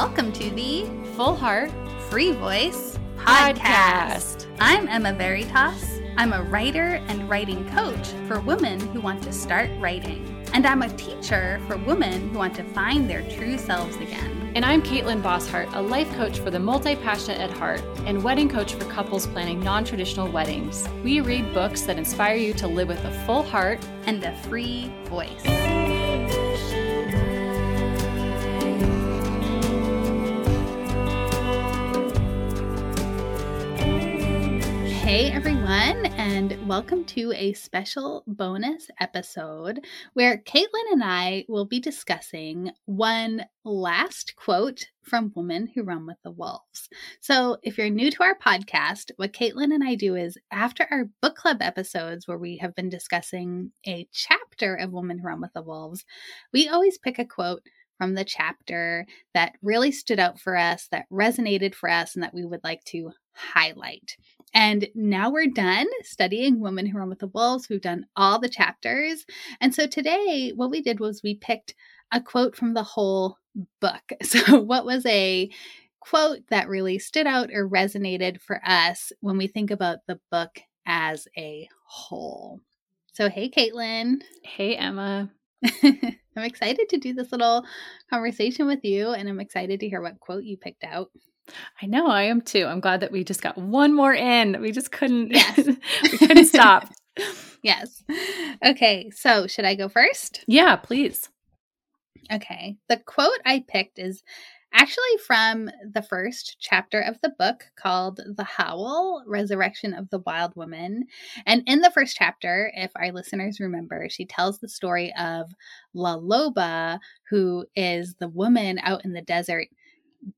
welcome to the Full Heart Free Voice Podcast. Podcast. I'm Emma Veritas. I'm a writer and writing coach for women who want to start writing. And I'm a teacher for women who want to find their true selves again. And I'm Caitlin Bosshart, a life coach for the multi passionate at heart and wedding coach for couples planning non traditional weddings. We read books that inspire you to live with a full heart and a free voice. Hey everyone, and welcome to a special bonus episode where Caitlin and I will be discussing one last quote from Women Who Run with the Wolves. So, if you're new to our podcast, what Caitlin and I do is after our book club episodes where we have been discussing a chapter of Women Who Run with the Wolves, we always pick a quote from the chapter that really stood out for us, that resonated for us, and that we would like to highlight. And now we're done studying Women Who Run with the Wolves. We've done all the chapters. And so today, what we did was we picked a quote from the whole book. So, what was a quote that really stood out or resonated for us when we think about the book as a whole? So, hey, Caitlin. Hey, Emma. I'm excited to do this little conversation with you, and I'm excited to hear what quote you picked out. I know I am too. I'm glad that we just got one more in. We just couldn't yes. we couldn't stop. yes. Okay, so should I go first? Yeah, please. Okay. The quote I picked is actually from the first chapter of the book called The Howl Resurrection of the Wild Woman. And in the first chapter, if our listeners remember, she tells the story of La Loba, who is the woman out in the desert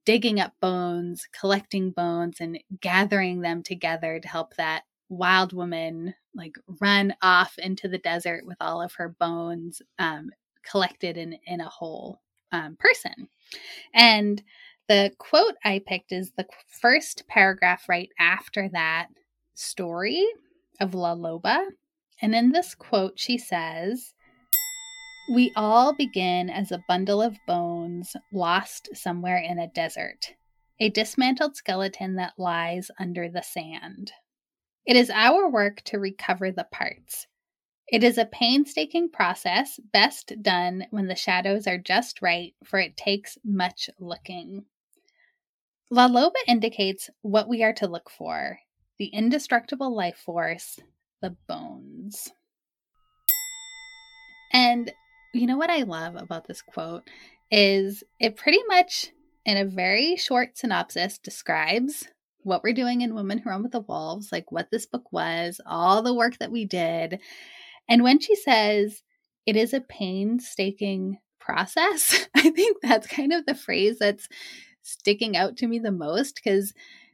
digging up bones, collecting bones, and gathering them together to help that wild woman like run off into the desert with all of her bones um, collected in in a whole um, person. And the quote I picked is the first paragraph right after that story of La Loba. And in this quote, she says, we all begin as a bundle of bones lost somewhere in a desert, a dismantled skeleton that lies under the sand. It is our work to recover the parts. It is a painstaking process, best done when the shadows are just right, for it takes much looking. La Loba indicates what we are to look for the indestructible life force, the bones. And you know what I love about this quote is it pretty much, in a very short synopsis, describes what we're doing in Women Who Run with the Wolves, like what this book was, all the work that we did. And when she says it is a painstaking process, I think that's kind of the phrase that's sticking out to me the most because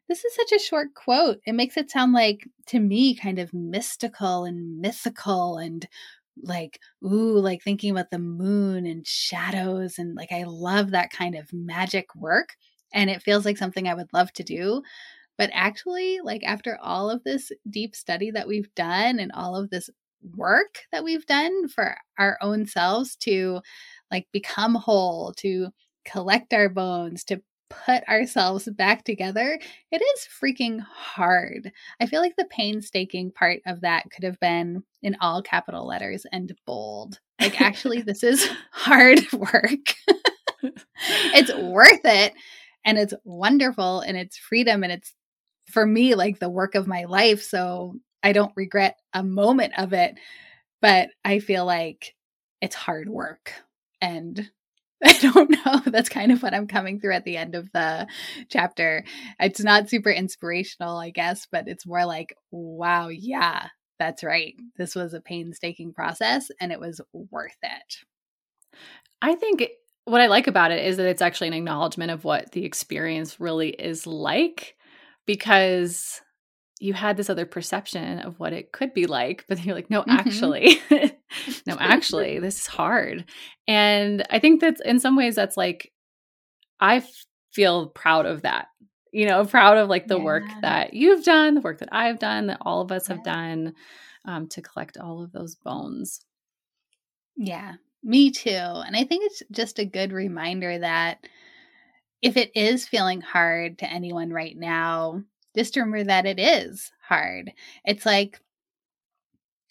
this is such a short quote. It makes it sound like, to me, kind of mystical and mythical and like ooh like thinking about the moon and shadows and like I love that kind of magic work and it feels like something I would love to do but actually like after all of this deep study that we've done and all of this work that we've done for our own selves to like become whole to collect our bones to put ourselves back together, it is freaking hard. I feel like the painstaking part of that could have been in all capital letters and bold. Like, actually, this is hard work. it's worth it and it's wonderful and it's freedom and it's for me like the work of my life. So I don't regret a moment of it, but I feel like it's hard work and I don't know. That's kind of what I'm coming through at the end of the chapter. It's not super inspirational, I guess, but it's more like, wow, yeah, that's right. This was a painstaking process and it was worth it. I think what I like about it is that it's actually an acknowledgement of what the experience really is like because you had this other perception of what it could be like, but you're like, no, mm-hmm. actually, no, actually, this is hard. And I think that in some ways, that's like, I feel proud of that, you know, proud of like the yeah. work that you've done, the work that I've done, that all of us yeah. have done um, to collect all of those bones. Yeah, me too. And I think it's just a good reminder that if it is feeling hard to anyone right now, just remember that it is hard. It's like,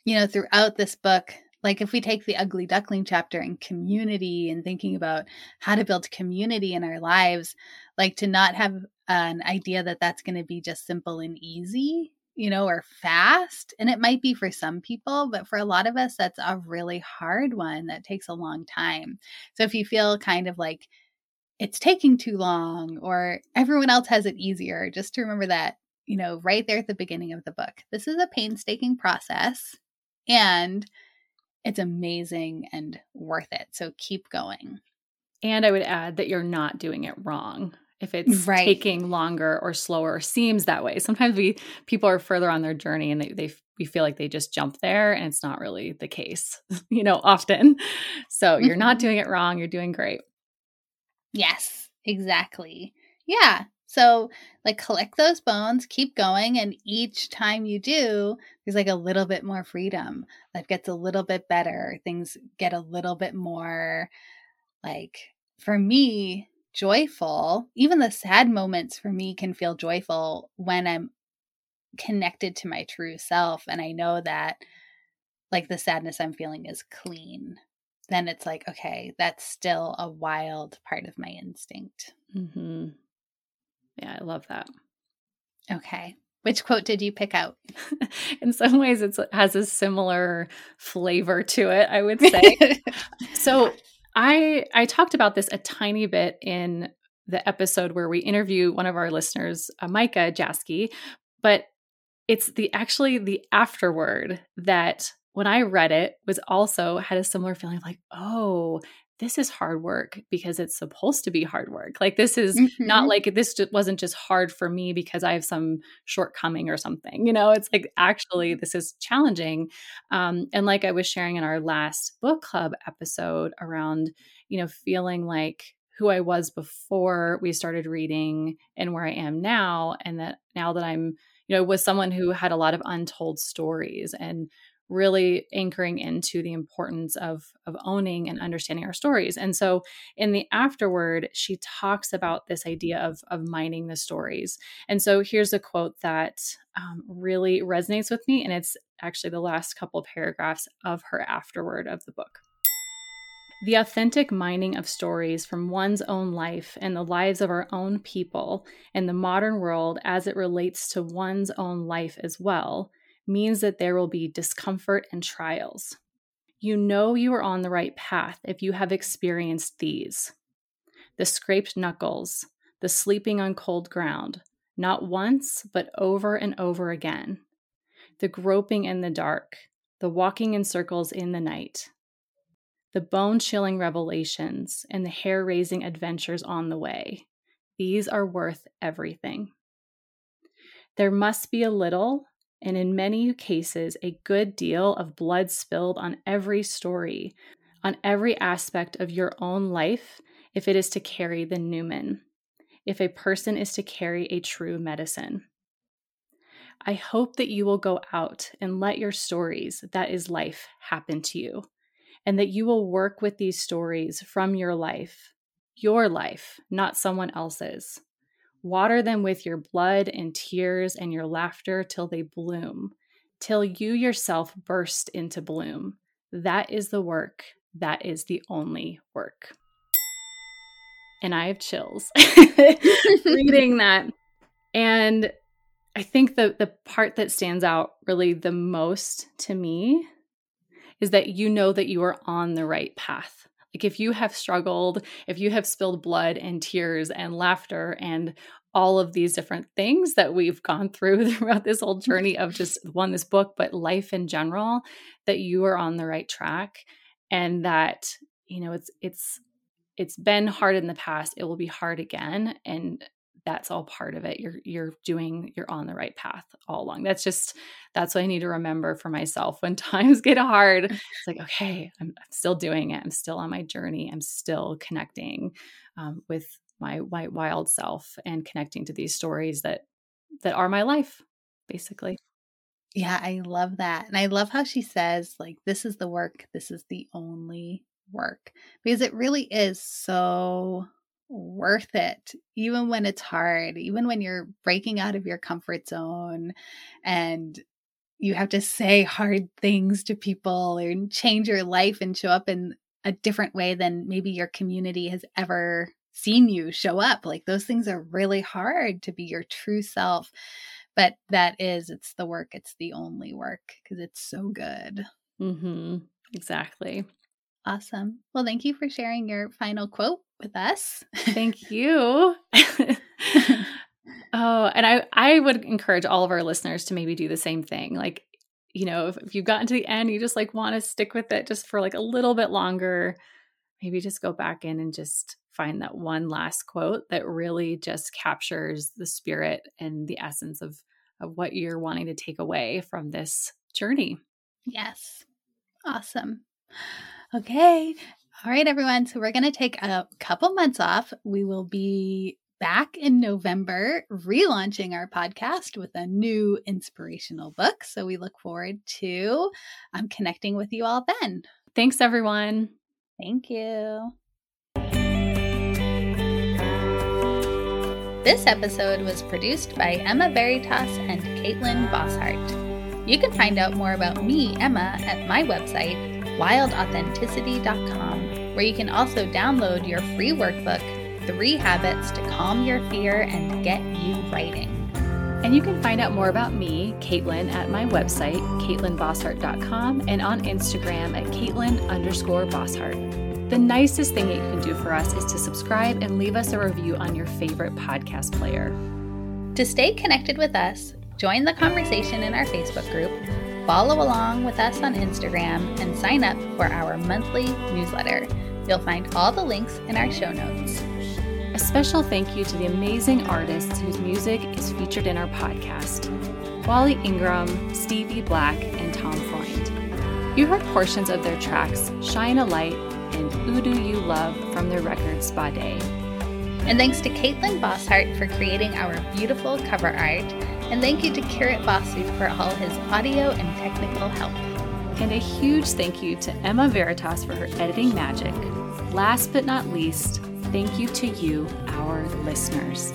you know, throughout this book, like if we take the ugly duckling chapter and community and thinking about how to build community in our lives, like to not have an idea that that's going to be just simple and easy, you know, or fast. And it might be for some people, but for a lot of us, that's a really hard one that takes a long time. So if you feel kind of like it's taking too long or everyone else has it easier, just to remember that, you know, right there at the beginning of the book, this is a painstaking process and it's amazing and worth it. So keep going. And I would add that you're not doing it wrong if it's right. taking longer or slower or seems that way. Sometimes we people are further on their journey and they they we feel like they just jump there and it's not really the case, you know, often. So you're not mm-hmm. doing it wrong, you're doing great. Yes, exactly. Yeah. So, like, collect those bones, keep going, and each time you do, there's like a little bit more freedom. Life gets a little bit better. Things get a little bit more, like, for me, joyful. Even the sad moments for me can feel joyful when I'm connected to my true self and I know that like the sadness I'm feeling is clean. Then it's like, okay, that's still a wild part of my instinct. Mm-hmm. Yeah, I love that. Okay. Which quote did you pick out? In some ways, it has a similar flavor to it, I would say. so I I talked about this a tiny bit in the episode where we interview one of our listeners, uh, Micah Jasky, but it's the actually the afterword that when I read it was also had a similar feeling of like, oh, this is hard work because it's supposed to be hard work. Like this is mm-hmm. not like this wasn't just hard for me because I have some shortcoming or something. You know, it's like actually this is challenging. Um, and like I was sharing in our last book club episode around, you know, feeling like who I was before we started reading and where I am now, and that now that I'm, you know, was someone who had a lot of untold stories and really anchoring into the importance of of owning and understanding our stories. And so in the afterword, she talks about this idea of of mining the stories. And so here's a quote that um, really resonates with me, and it's actually the last couple of paragraphs of her afterword of the book. The authentic mining of stories from one's own life and the lives of our own people and the modern world as it relates to one's own life as well means that there will be discomfort and trials. You know you are on the right path if you have experienced these the scraped knuckles, the sleeping on cold ground, not once, but over and over again, the groping in the dark, the walking in circles in the night, the bone chilling revelations, and the hair raising adventures on the way. These are worth everything. There must be a little, and in many cases, a good deal of blood spilled on every story, on every aspect of your own life, if it is to carry the numen, if a person is to carry a true medicine. I hope that you will go out and let your stories, that is life, happen to you, and that you will work with these stories from your life, your life, not someone else's Water them with your blood and tears and your laughter till they bloom, till you yourself burst into bloom. That is the work. That is the only work. And I have chills reading that. And I think the the part that stands out really the most to me is that you know that you are on the right path. Like if you have struggled, if you have spilled blood and tears and laughter and all of these different things that we've gone through throughout this whole journey of just one this book but life in general that you are on the right track and that you know it's it's it's been hard in the past it will be hard again and that's all part of it. You're you're doing you're on the right path all along. That's just that's what i need to remember for myself when times get hard. It's like okay i'm, I'm still doing it. I'm still on my journey. I'm still connecting um, with my white wild self and connecting to these stories that that are my life basically. Yeah i love that and i love how she says like this is the work this is the only work because it really is so worth it, even when it's hard, even when you're breaking out of your comfort zone and you have to say hard things to people or change your life and show up in a different way than maybe your community has ever seen you show up. Like those things are really hard to be your true self. But that is, it's the work, it's the only work because it's so good. Mm-hmm. Exactly. Awesome. Well, thank you for sharing your final quote with us. Thank you. oh, and I I would encourage all of our listeners to maybe do the same thing. Like, you know, if, if you've gotten to the end, you just like want to stick with it just for like a little bit longer, maybe just go back in and just find that one last quote that really just captures the spirit and the essence of of what you're wanting to take away from this journey. Yes. Awesome. Okay. All right, everyone. So we're going to take a couple months off. We will be back in November relaunching our podcast with a new inspirational book. So we look forward to um, connecting with you all then. Thanks, everyone. Thank you. This episode was produced by Emma Veritas and Caitlin Bosshart. You can find out more about me, Emma, at my website, wildauthenticity.com, where you can also download your free workbook, Three Habits to Calm Your Fear and Get You Writing. And you can find out more about me, Caitlin, at my website, CaitlinBosshart.com, and on Instagram at Caitlin underscore. The nicest thing that you can do for us is to subscribe and leave us a review on your favorite podcast player. To stay connected with us, join the conversation in our Facebook group follow along with us on Instagram, and sign up for our monthly newsletter. You'll find all the links in our show notes. A special thank you to the amazing artists whose music is featured in our podcast Wally Ingram, Stevie Black, and Tom Freund. You heard portions of their tracks Shine a Light and Who Do You Love from their record Spa Day. And thanks to Caitlin Bosshart for creating our beautiful cover art and thank you to Kirit Basu for all his audio and technical help. And a huge thank you to Emma Veritas for her editing magic. Last but not least, thank you to you, our listeners.